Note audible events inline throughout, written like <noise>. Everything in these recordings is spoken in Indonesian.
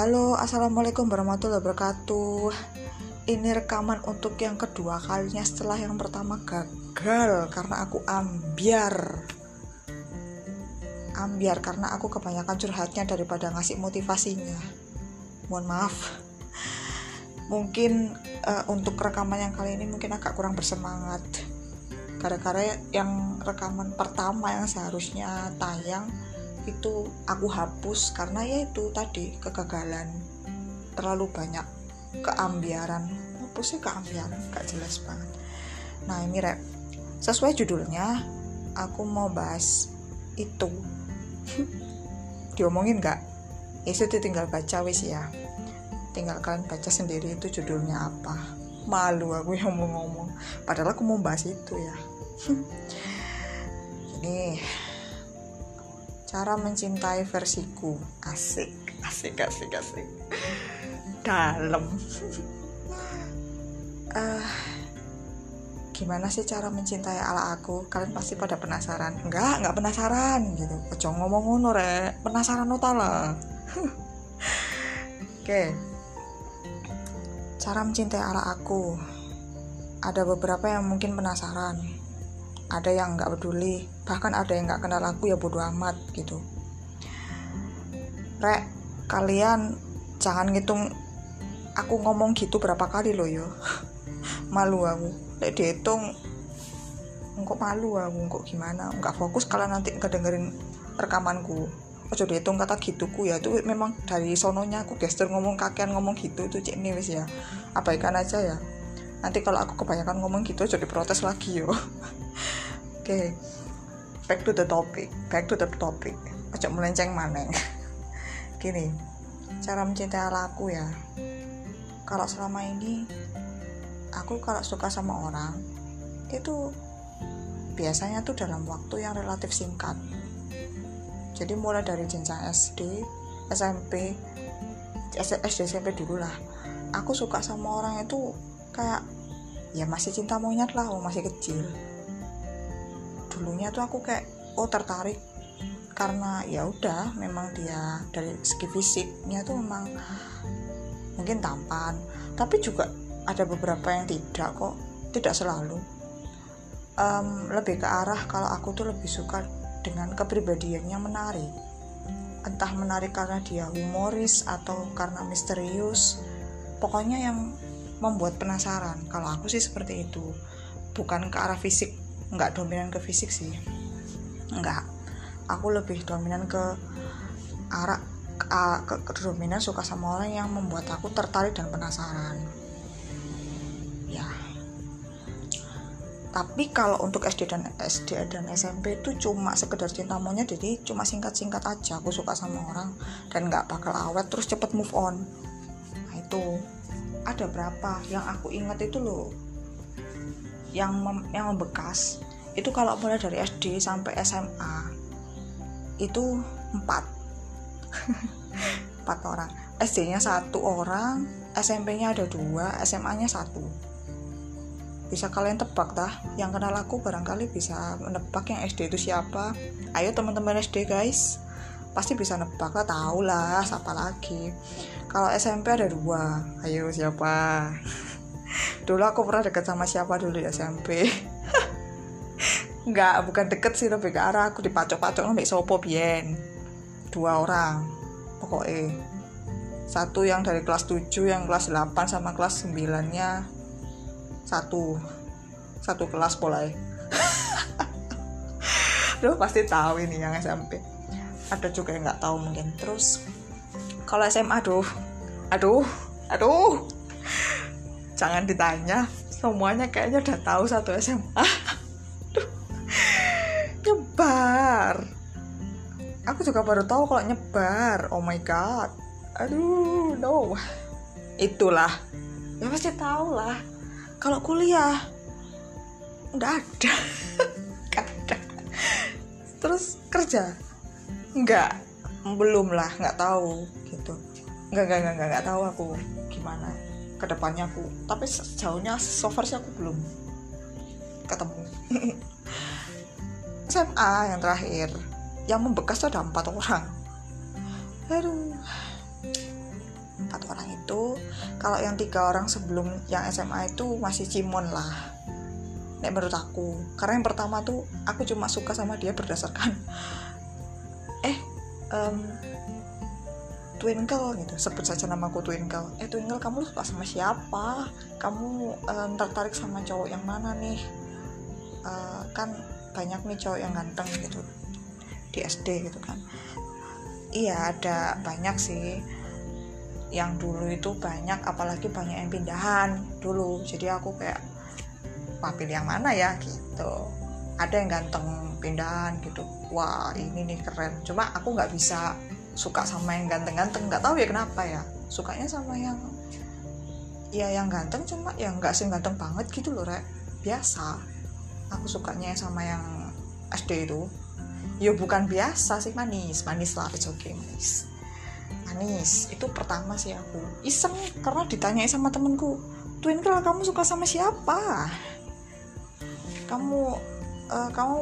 Halo, assalamualaikum warahmatullahi wabarakatuh. Ini rekaman untuk yang kedua kalinya setelah yang pertama gagal karena aku ambiar. Ambiar karena aku kebanyakan curhatnya daripada ngasih motivasinya. Mohon maaf. Mungkin uh, untuk rekaman yang kali ini mungkin agak kurang bersemangat. Gara-gara yang rekaman pertama yang seharusnya tayang itu aku hapus karena ya itu tadi kegagalan. Terlalu banyak keambiaran. Apa sih keambiaran gak jelas banget. Nah ini rep. Sesuai judulnya aku mau bahas itu. <laughs> Diomongin gak? Itu tinggal baca wis ya. Tinggal kalian baca sendiri itu judulnya apa. Malu aku yang mau ngomong. Padahal aku mau bahas itu ya. <laughs> Ini cara mencintai versiku. Asik. Asik asik asik. Dalam. Uh, <laughs> gimana sih cara mencintai ala aku? Kalian pasti pada penasaran. Enggak enggak penasaran gitu. Ojo ngomong ngono re penasaran utala <laughs> oke. Okay. cara mencintai ala aku. Ada beberapa yang mungkin penasaran ada yang nggak peduli bahkan ada yang nggak kenal aku ya bodo amat gitu. Rek kalian jangan ngitung aku ngomong gitu berapa kali loh yo. <laughs> Malu aku. Lek dihitung kok malu aku kok gimana? Nggak fokus kalian nanti kedengerin rekamanku. Ojo dihitung kata gituku ya itu memang dari sononya aku gestur ngomong kakean ngomong gitu itu cek nih ya. Abaikan aja ya. Nanti kalau aku kebanyakan ngomong gitu jadi protes lagi yo <laughs> okay. back to the topic back to the topic. Aja melenceng mana <laughs> gini cara mencintai aku ya. Kalau selama ini aku kalau suka sama orang itu biasanya tuh dalam waktu yang relatif singkat. Jadi mulai dari jenjang SD SMP SD SMP dulu lah. Aku suka sama orang itu kayak ya masih cinta monyet lah masih kecil dulunya tuh aku kayak oh tertarik. Karena ya udah memang dia dari segi fisiknya tuh memang mungkin tampan. Tapi juga ada beberapa yang tidak kok tidak selalu. Um, lebih ke arah kalau aku tuh lebih suka dengan kepribadian yang menarik. Entah menarik karena dia humoris atau karena misterius. Pokoknya yang membuat penasaran. Kalau aku sih seperti itu. Bukan ke arah fisik nggak dominan ke fisik sih. Nggak. Aku lebih dominan ke arah ke, ke, ke dominan suka sama orang yang membuat aku tertarik dan penasaran. Ya. Tapi kalau untuk SD dan SD dan SMP itu cuma sekedar cinta monyet jadi cuma singkat-singkat aja. Aku suka sama orang dan nggak bakal awet terus cepet move on. Nah itu. Ada berapa? Yang aku ingat itu loh yang mem yang membekas itu kalau mulai dari SD sampai SMA itu empat. <laughs> Empat orang. SD-nya satu orang SMP-nya ada dua SMA-nya satu. Bisa kalian tebak tah? Yang kenal aku barangkali bisa menebak yang SD itu siapa. Ayo teman-teman SD guys. Pasti bisa nebak lah tau lah siapa lagi. Kalau SMP ada dua. Ayo siapa <laughs> dulu aku pernah deket sama siapa dulu di SMP Enggak, <laughs> bukan deket sih lebih ke arah aku dipacok-pacok ngambil sopo bien dua orang pokoknya. Satu yang dari kelas 7 yang kelas 8 sama kelas 9 nya satu. Satu kelas mulai <laughs> Duh pasti tahu ini yang SMP ada juga yang nggak tahu mungkin. Terus kalau SMA aduh. Aduh aduh jangan ditanya semuanya kayaknya udah tahu satu SMA nyebar. Aku juga baru tahu kalau nyebar. Oh my god. Aduh no. Itulah. Ya pasti tahu lah. Kalau kuliah nggak ada. <laughs> Ada. Terus kerja? Nggak. Belum lah nggak tahu gitu. Nggak nggak nggak nggak tahu aku ke depannya aku. Tapi sejauhnya so far sih aku belum ketemu. <laughs> SMA yang terakhir. Yang membekas tuh ada empat orang. Aduh. Empat orang itu kalau yang tiga orang sebelum yang SMA itu masih cimon lah. Nek menurut aku. Karena yang pertama tuh aku cuma suka sama dia berdasarkan <laughs> eh um, Twinkle gitu sebut saja namaku Twinkle. Eh Twinkle kamu suka sama siapa? Kamu um, tertarik sama cowok yang mana nih? Uh, kan banyak nih cowok yang ganteng gitu di SD gitu kan. Iya ada banyak sih. Yang dulu itu banyak apalagi banyak yang pindahan dulu. Jadi aku kayak wah pilih yang mana ya? Gitu. Ada yang ganteng pindahan gitu. Wah ini nih keren. Cuma aku nggak bisa suka sama yang ganteng-ganteng nggak tahu ya kenapa ya. Sukanya sama yang ya yang ganteng cuma yang nggak sih ganteng banget gitu loh rek. Biasa. Aku sukanya sama yang SD itu. Ya bukan biasa sih manis. Manis lah it's okay manis. Manis. Itu pertama sih aku. Iseng karena ditanyai sama temenku Twinkle kamu suka sama siapa? Kamu uh, kamu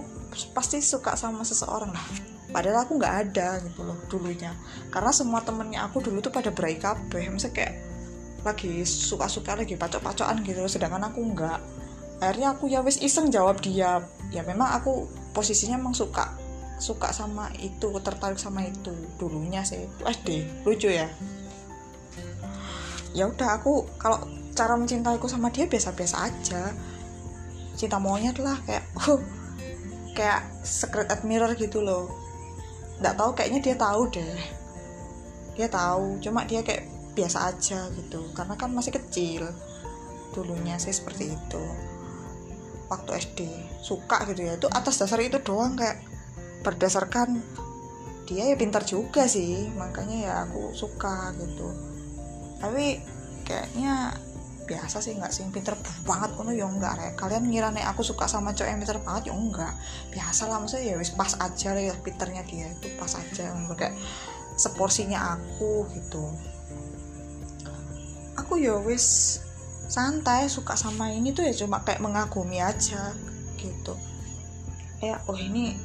pasti suka sama seseorang lah padahal aku nggak ada gitu loh dulunya. Karena semua temennya aku dulu tuh pada berai kabeh. Misalnya kayak lagi suka-suka lagi pacok-pacokan gitu loh. Sedangkan aku nggak. Akhirnya aku ya wis iseng jawab dia. Ya memang aku posisinya emang suka suka sama itu tertarik sama itu. Dulunya sih. SD lucu ya. Ya udah aku kalau cara mencintaiku sama dia biasa-biasa aja. Cinta monyet lah kayak uh, <laughs> kayak secret admirer gitu loh nggak tahu kayaknya dia tahu deh. Dia tahu cuma dia kayak biasa aja gitu. Karena kan masih kecil. Dulunya sih seperti itu. Waktu SD suka gitu ya. Itu atas dasar itu doang kayak berdasarkan dia ya pintar juga sih. Makanya ya aku suka gitu. Tapi kayaknya biasa sih nggak sih? Pinter banget kono ya enggak rek. Kalian ngira nih aku suka sama cowok yang pinter banget ya enggak. Biasa lah maksudnya ya wis pas aja lah ya pinternya dia itu pas aja kayak seporsinya aku gitu. Aku ya wis santai suka sama ini tuh ya cuma kayak mengagumi aja gitu. Ya oh ini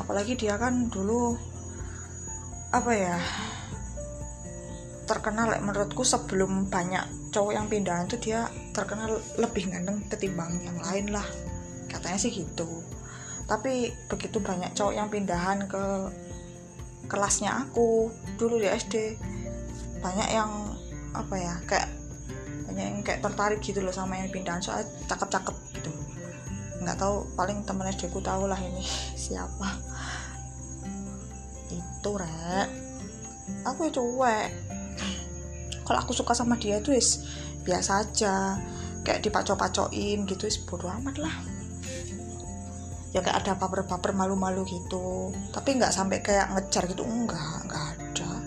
apalagi dia kan dulu apa ya terkenal menurutku sebelum banyak cowok yang pindahan tuh dia terkenal lebih ganteng ketimbang yang lain lah. Katanya sih gitu. Tapi begitu banyak cowok yang pindahan ke kelasnya aku dulu di SD banyak yang apa ya kayak banyak yang kayak tertarik gitu loh sama yang pindahan. Soal cakep-cakep gitu. Nggak tahu paling temen SD ku tahu lah ini <laughs> siapa. Itu rek. Aku ya cuek kalau aku suka sama dia tuh is biasa aja. Kayak dipacok-pacokin gitu is bodo amat lah. Ya kayak ada paper-paper malu-malu gitu. Tapi nggak sampai kayak ngejar gitu enggak nggak ada.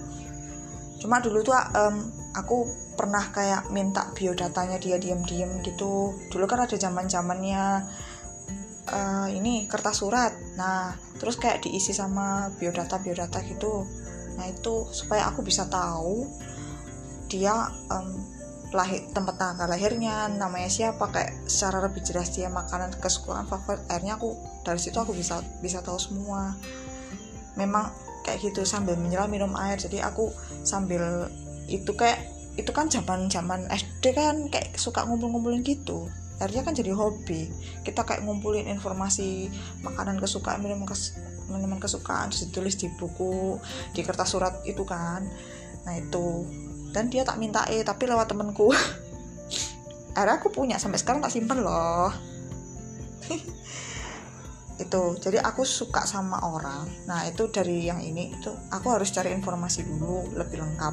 Cuma dulu tuh um, aku pernah kayak minta biodatanya dia diem-diem gitu. Dulu kan ada zaman zamannya uh, ini kertas surat. Nah terus kayak diisi sama biodata biodata gitu. Nah itu supaya aku bisa tahu dia um, lahir tempat tanggal lahirnya namanya siapa kayak secara lebih jelas dia makanan kesukaan favorit. Akhirnya aku dari situ aku bisa bisa tahu semua. Memang kayak gitu sambil menyelam minum air. Jadi aku sambil itu kayak itu kan zaman zaman SD kan kayak suka ngumpul-ngumpulin gitu. Akhirnya kan jadi hobi. Kita kayak ngumpulin informasi makanan kesukaan minuman kes minuman kesukaan terus ditulis di buku di kertas surat itu kan. Nah itu dan dia tak minta eh tapi lewat temenku <laughs> akhirnya aku punya sampai sekarang tak simpen loh. <laughs> Itu jadi aku suka sama orang. Nah itu dari yang ini itu aku harus cari informasi dulu lebih lengkap.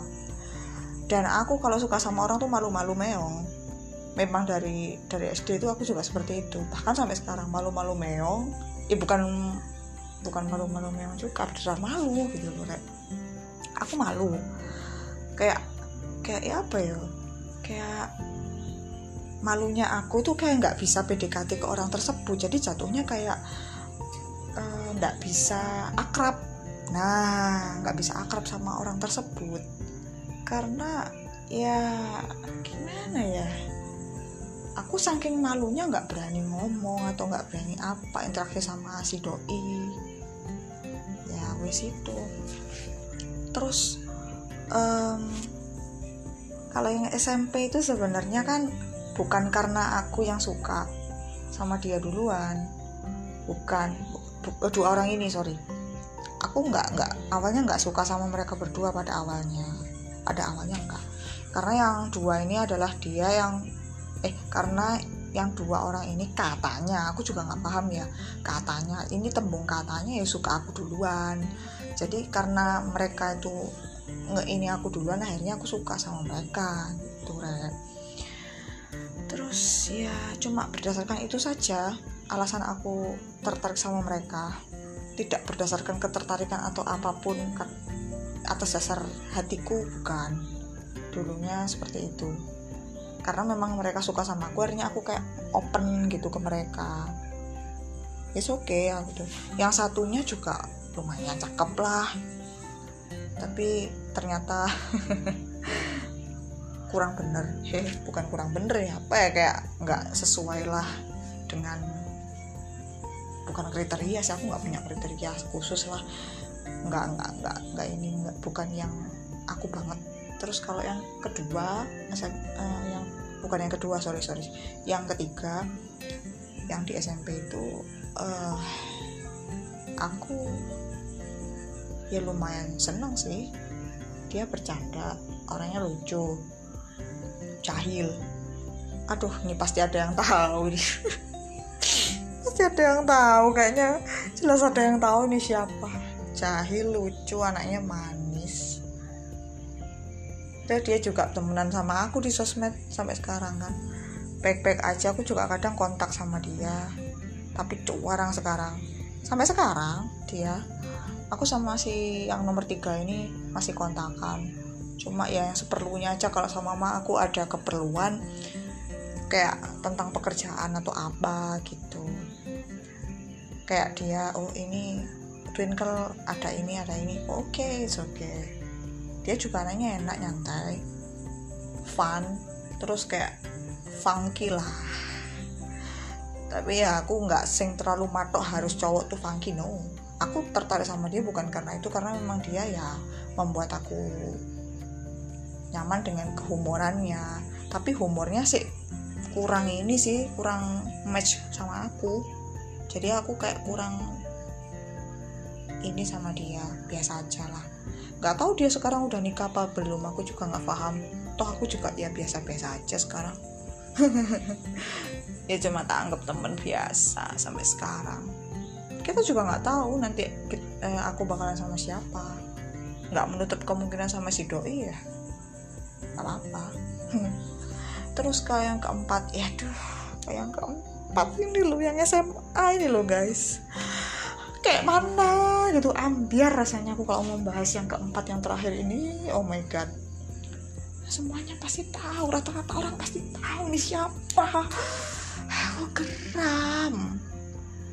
Dan aku kalau suka sama orang tuh malu-malu meong. Memang dari dari SD itu aku juga seperti itu. Bahkan sampai sekarang malu-malu meong. Ya bukan bukan malu-malu meong juga beneran malu gitu loh kayak. Aku malu. Kayak kayak ya apa ya kayak malunya aku tuh kayak nggak bisa PDKT ke orang tersebut. Jadi jatuhnya kayak eh, nggak uh, bisa akrab. Nah nggak bisa akrab sama orang tersebut. Karena ya gimana ya? Aku saking malunya nggak berani ngomong atau nggak berani apa interaksi sama si doi. Ya wes itu. Terus um, kalau yang SMP itu sebenarnya kan bukan karena aku yang suka sama dia duluan. Bukan. Bu, dua orang ini sorry. Aku nggak nggak awalnya nggak suka sama mereka berdua pada awalnya. Pada awalnya enggak karena yang dua ini adalah dia yang eh karena yang dua orang ini katanya aku juga nggak paham ya. Katanya ini tembung katanya ya suka aku duluan. Jadi karena mereka itu nge ini aku duluan akhirnya aku suka sama mereka gitu re terus ya cuma berdasarkan itu saja alasan aku tertarik sama mereka. Tidak berdasarkan ketertarikan atau apa pun atas dasar hatiku bukan. Dulunya seperti itu. Karena memang mereka suka sama aku akhirnya aku kayak open gitu ke mereka. It's okay ya gitu yang satunya juga lumayan cakep lah tapi ternyata <laughs> kurang bener. Heh bukan kurang bener ya apa ya kayak nggak sesuai lah dengan bukan kriteria sih aku nggak punya kriteria khusus lah. Nggak nggak nggak nggak ini nggak bukan yang aku banget. Terus kalau yang kedua uh, yang bukan yang kedua sorry sorry yang ketiga yang di SMP itu uh, aku ya lumayan seneng sih. Dia bercanda orangnya lucu cahil aduh ini pasti ada yang tahu <laughs> pasti ada yang tahu kayaknya jelas ada yang tahu nih siapa. Cahil lucu anaknya mana dan dia juga temenan sama aku di sosmed sampai sekarang kan. Baik-baik aja aku juga kadang kontak sama dia. Tapi orang sekarang. Sampai sekarang dia aku sama si yang nomor tiga ini masih kontakan. Cuma ya yang seperlunya aja kalau sama mama aku ada keperluan kayak tentang pekerjaan atau apa gitu. Kayak dia oh ini twinkle ada ini ada ini. Oke okay, oke okay. Dia juga anaknya enak nyantai fun terus kayak funky lah. Tapi ya aku nggak sing terlalu matok harus cowok tuh funky no aku tertarik sama dia bukan karena itu karena memang dia ya membuat aku nyaman dengan kehumorannya. Tapi humornya sih kurang ini sih kurang match sama aku. Jadi aku kayak kurang ini sama dia biasa aja lah. Nggak tahu dia sekarang udah nikah apa belum aku juga nggak paham. Toh aku juga ya biasa-biasa aja sekarang. <laughs> Ya cuma tak anggap temen biasa sampai sekarang kita juga nggak tahu nanti eh, aku bakalan sama siapa. Nggak menutup kemungkinan sama si doi ya. Nggak apa-apa. <laughs> Terus ke yang keempat ya tuh yang keempat ini lo yang SMA ini lo guys. Kayak mana gitu ambiar rasanya aku kalau membahas yang keempat yang terakhir ini. Oh my god. Semuanya pasti tahu rata-rata orang pasti tahu nih siapa. Aku geram.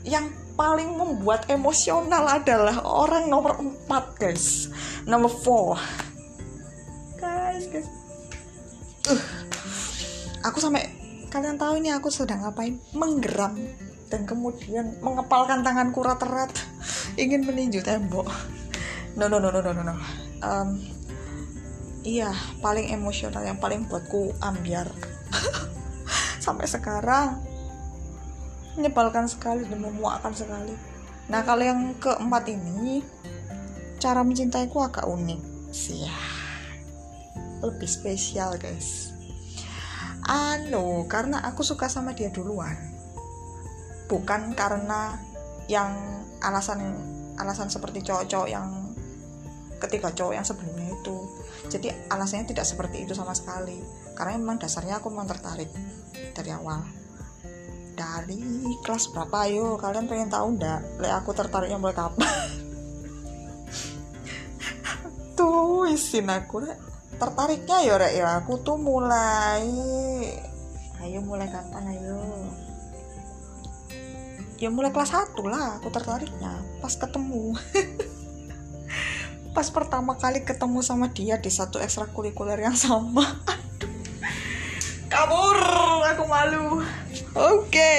Yang paling membuat emosional adalah orang nomor empat guys. Nomor four. Guys guys. Uh, aku sampai kalian tahu ini aku sedang ngapain? Menggeram dan kemudian mengepalkan tanganku rat-rat ingin meninju tembok. No no no no no no, no. Um, iya paling emosional yang paling buatku ambiar. <laughs> Sampai sekarang menyebalkan sekali dan memuakkan sekali. Nah kalau yang keempat ini cara mencintaiku agak unik sih ya. Lebih spesial guys. Anu karena aku suka sama dia duluan. Bukan karena yang alasan alasan seperti cowok-cowok yang ketiga cowok yang sebelumnya itu. Jadi alasannya tidak seperti itu sama sekali. Karena memang dasarnya aku memang tertarik dari awal dari kelas berapa? Ayo kalian pengen tahu ndak? Le aku tertariknya mulai kapan? <laughs> Tuh isin aku rek. Tertariknya ya rek ya. Aku tuh mulai. Ayo mulai kapan? Ayo. Ya mulai kelas 1 lah aku tertariknya. Pas ketemu. <laughs> Pas pertama kali ketemu sama dia di satu ekstrakurikuler yang sama. <laughs> Kabur! Aku malu oke.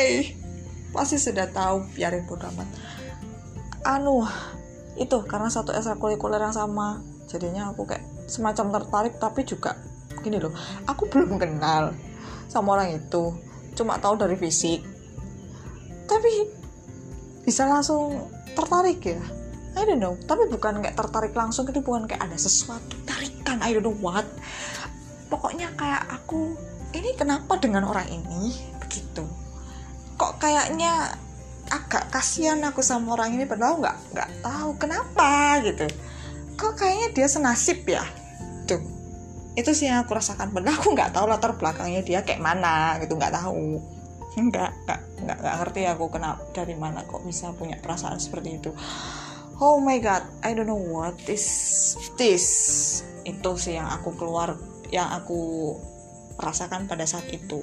Pasti sudah tahu biarin bodo amat. Anu itu karena satu ekstrakurikuler yang sama. Jadinya aku kayak semacam tertarik tapi juga gini loh aku belum kenal sama orang itu. Cuma tahu dari fisik. Tapi bisa langsung tertarik ya? I don't know. Tapi bukan kayak tertarik langsung itu bukan kayak ada sesuatu tarikan I don't know what. Pokoknya kayak aku ini kenapa dengan orang ini begitu kok kayaknya agak kasihan aku sama orang ini padahal nggak nggak tahu kenapa gitu. Kok kayaknya dia senasib ya? Tuh itu sih yang aku rasakan. Padahal aku nggak tahu latar belakangnya dia kayak mana gitu nggak tahu. Nggak nggak nggak nggak ngerti aku kenapa dari mana kok bisa punya perasaan seperti itu. Oh my god I don't know what is this itu sih yang aku keluar yang aku rasakan pada saat itu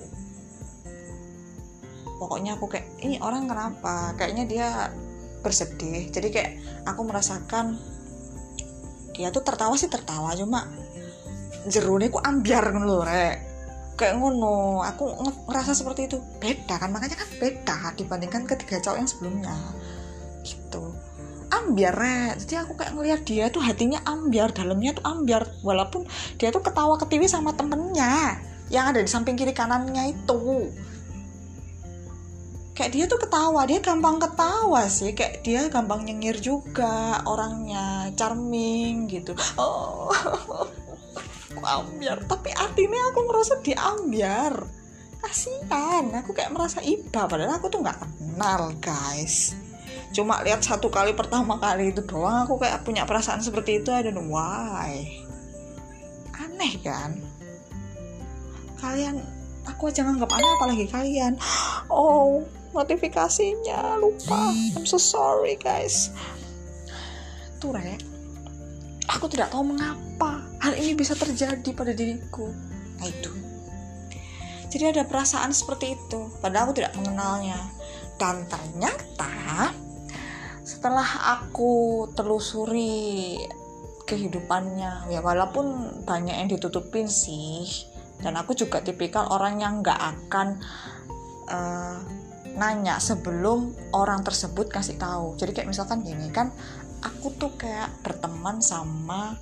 pokoknya aku kayak ini orang kenapa? Kayaknya dia bersedih. Jadi kayak aku merasakan dia tuh tertawa sih tertawa cuma jerune ku ambiar ngono rek. Kayak ngono aku ngerasa seperti itu. Beda kan makanya kan beda dibandingkan ketiga cowok yang sebelumnya. Gitu. Ambiar rek. Jadi aku kayak ngeliat dia tuh hatinya ambiar dalamnya tuh ambiar. Walaupun dia tuh ketawa ketiwi sama temennya yang ada di samping kiri kanannya itu kayak dia tuh ketawa dia gampang ketawa sih. Kayak dia gampang nyengir juga orangnya charming gitu. Oh <laughs> ambiar. Tapi artinya aku merasa dia ambiar kasihan aku kayak merasa iba. Padahal aku tuh nggak kenal guys. Cuma lihat satu kali pertama kali itu doang aku kayak punya perasaan seperti itu. Know why. Aneh kan? Kalian aku aja nganggap aneh apalagi kalian. <gasps> Oh notifikasinya. Lupa. I'm so sorry guys. Tuh aku tidak tahu mengapa hal ini bisa terjadi pada diriku. Nah itu. Jadi ada perasaan seperti itu. Padahal aku tidak mengenalnya. Dan ternyata setelah aku telusuri kehidupannya ya walaupun banyak yang ditutupin sih dan aku juga tipikal orang yang nggak akan uh, nanya sebelum orang tersebut kasih tahu. Jadi kayak misalkan gini kan aku tuh kayak berteman sama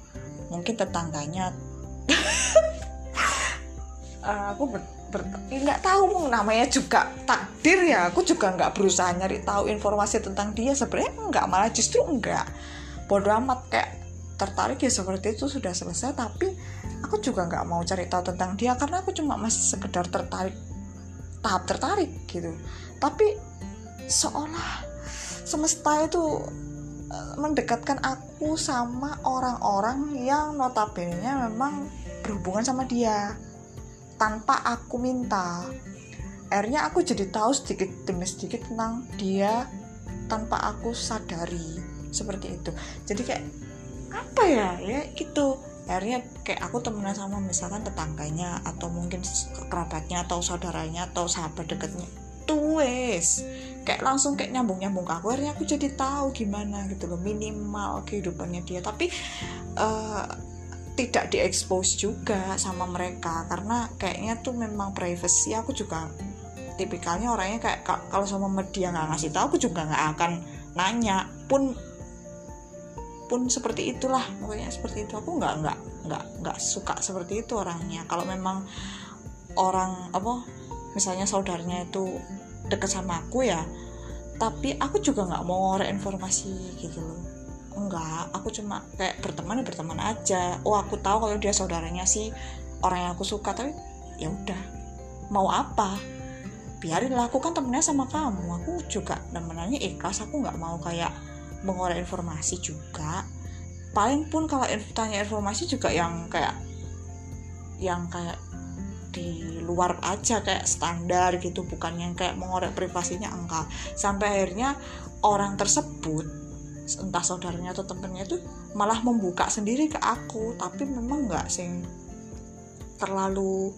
mungkin tetangganya. Uh, <laughs> aku ber, nggak tahu namanya juga takdir ya. Aku juga nggak berusaha nyari tahu informasi tentang dia. Sebenarnya nggak malah justru enggak bodoh amat kayak tertarik ya seperti itu sudah selesai. Tapi aku juga nggak mau cari tahu tentang dia karena aku cuma masih sekedar tertarik tahap tertarik gitu tapi seolah semesta itu eh, mendekatkan aku sama orang-orang yang notabene memang berhubungan sama dia tanpa aku minta. Akhirnya aku jadi tahu sedikit demi sedikit tentang dia tanpa aku sadari seperti itu. Jadi kayak apa ya ya gitu. Akhirnya kayak aku temenan sama misalkan tetangganya atau mungkin kerabatnya atau saudaranya atau sahabat dekatnya tuh wes. Kayak langsung kayak nyambung nyambung aku. Akhirnya aku jadi tahu gimana gitu loh minimal kehidupannya dia. Tapi uh, tidak diekspos juga sama mereka. Karena kayaknya tuh memang privacy. Aku juga tipikalnya orangnya kayak kalau sama media nggak ngasih tahu aku juga nggak akan nanya. Pun pun seperti itulah. Pokoknya seperti itu. Aku nggak nggak nggak nggak suka seperti itu orangnya. Kalau memang orang apa misalnya saudaranya itu deket sama aku ya tapi aku juga nggak mau ngorek informasi gitu loh. Enggak aku cuma kayak berteman ya berteman aja. Oh aku tahu kalau dia saudaranya sih orang yang aku suka tapi ya udah. Mau apa? Biarin lah aku kan temennya sama kamu. Aku juga temenannya ikhlas aku nggak mau kayak mengorek informasi juga. Paling pun kalau tanya informasi juga yang kayak yang kayak di luar aja kayak standar gitu bukan yang kayak mengorek privasinya enggak. Sampai akhirnya orang tersebut entah saudaranya atau temennya itu malah membuka sendiri ke aku. Tapi memang enggak sih. Terlalu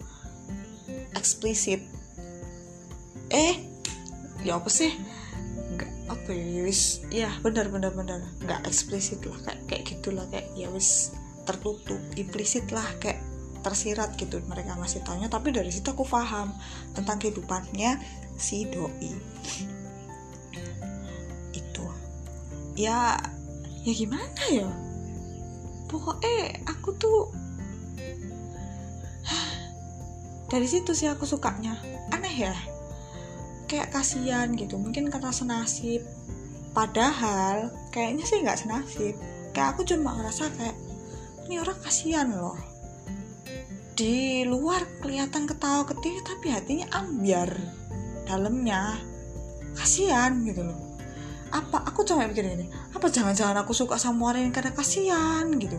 eksplisit. Eh ya apa sih? Nggak apa ya? Wis ya benar benar benar. Nggak eksplisit lah kayak kayak gitulah kayak ya wis tertutup implisit lah kayak tersirat gitu mereka ngasih tanya. Tapi dari situ aku paham tentang kehidupannya si doi. Itu. Ya ya gimana ya? Pokoknya aku tuh dari situ sih aku sukanya. Aneh ya? Kayak kasihan gitu. Mungkin karena senasib. Padahal kayaknya sih nggak senasib. Kayak aku cuma ngerasa kayak ini orang kasihan loh di luar kelihatan ketawa ketih tapi hatinya ambiar dalamnya kasihan gitu loh. Apa aku cuma mikir ini apa jangan-jangan aku suka sama orang yang karena kasihan gitu?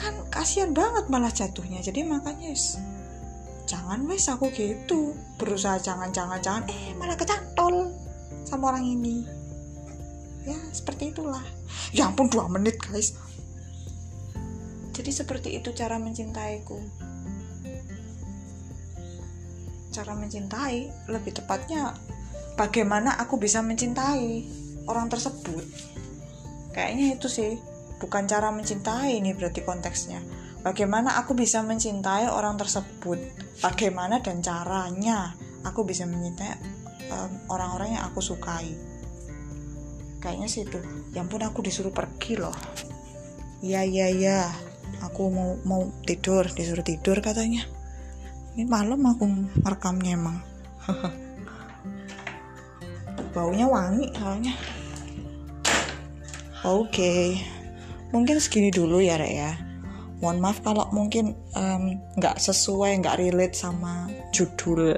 Kan kasihan banget malah jatuhnya jadi makanya yes, jangan wes aku gitu berusaha jangan jangan jangan eh malah kecantol sama orang ini. Ya seperti itulah. Ya ampun dua menit guys. Jadi seperti itu cara mencintaiku cara mencintai lebih tepatnya bagaimana aku bisa mencintai orang tersebut. Kayaknya itu sih bukan cara mencintai ini berarti konteksnya. Bagaimana aku bisa mencintai orang tersebut? Bagaimana dan caranya aku bisa mencintai orang-orang um, yang aku sukai? Kayaknya sih itu. Yang pun aku disuruh pergi loh. Iya iya iya. Aku mau mau tidur disuruh tidur katanya ini malam aku merekamnya emang. <laughs> Baunya wangi soalnya. Oke okay. mungkin segini dulu ya Rek ya. Mohon maaf kalau mungkin nggak um, sesuai nggak relate sama judul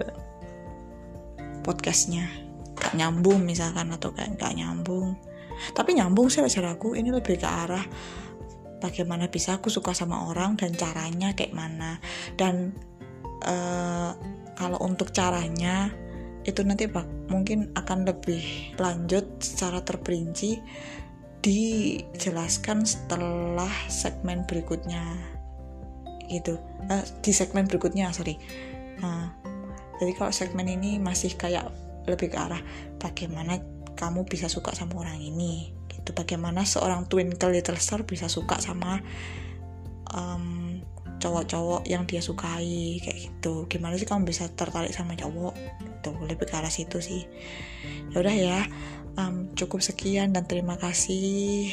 podcastnya. Gak nyambung misalkan atau kayak nggak nyambung. Tapi nyambung sih aku. Ini lebih ke arah bagaimana bisa aku suka sama orang dan caranya kayak mana. Dan uh, kalau untuk caranya itu nanti pak mungkin akan lebih lanjut secara terperinci dijelaskan setelah segmen berikutnya. Gitu. Uh, di segmen berikutnya sorry. Nah, jadi kalau segmen ini masih kayak lebih ke arah bagaimana kamu bisa suka sama orang ini gitu. Bagaimana seorang twinkle little star bisa suka sama um, cowok-cowok yang dia sukai kayak gitu. Gimana sih kamu bisa tertarik sama cowok? Itu lebih ke arah situ sih. Ya udah ya um, cukup sekian dan terima kasih.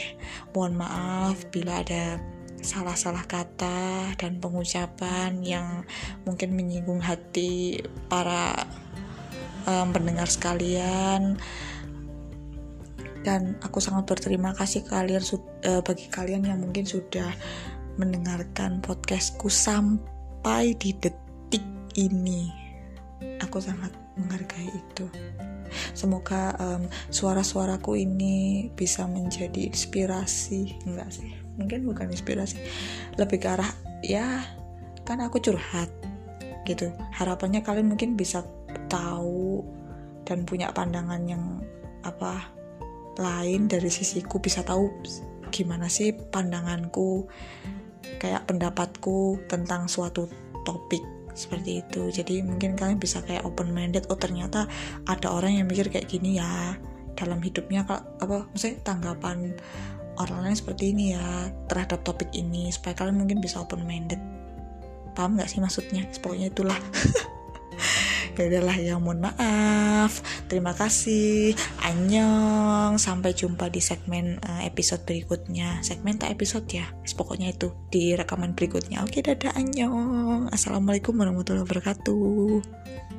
Mohon maaf bila ada salah-salah kata dan pengucapan yang mungkin menyinggung hati para um, pendengar sekalian. Dan aku sangat berterima kasih kalian uh, bagi kalian yang mungkin sudah mendengarkan podcastku sampai di detik ini. Aku sangat menghargai itu. Semoga um, suara-suaraku ini bisa menjadi inspirasi. Enggak sih mungkin bukan inspirasi. Lebih ke arah ya kan aku curhat gitu. Harapannya kalian mungkin bisa tahu dan punya pandangan yang apa lain dari sisiku. Bisa tahu gimana sih pandanganku kayak pendapatku tentang suatu topik seperti itu. Jadi mungkin kalian bisa kayak open minded oh ternyata ada orang yang mikir kayak gini ya dalam hidupnya kalau apa maksudnya tanggapan orang lain seperti ini ya terhadap topik ini supaya kalian mungkin bisa open minded paham nggak sih maksudnya? Pokoknya itulah <laughs> ya udahlah ya mohon maaf. Terima kasih. Annyeong. Sampai jumpa di segmen uh, episode berikutnya. Segmen tak episode ya. Pokoknya itu di rekaman berikutnya. Oke dadah annyeong. Assalamualaikum warahmatullahi wabarakatuh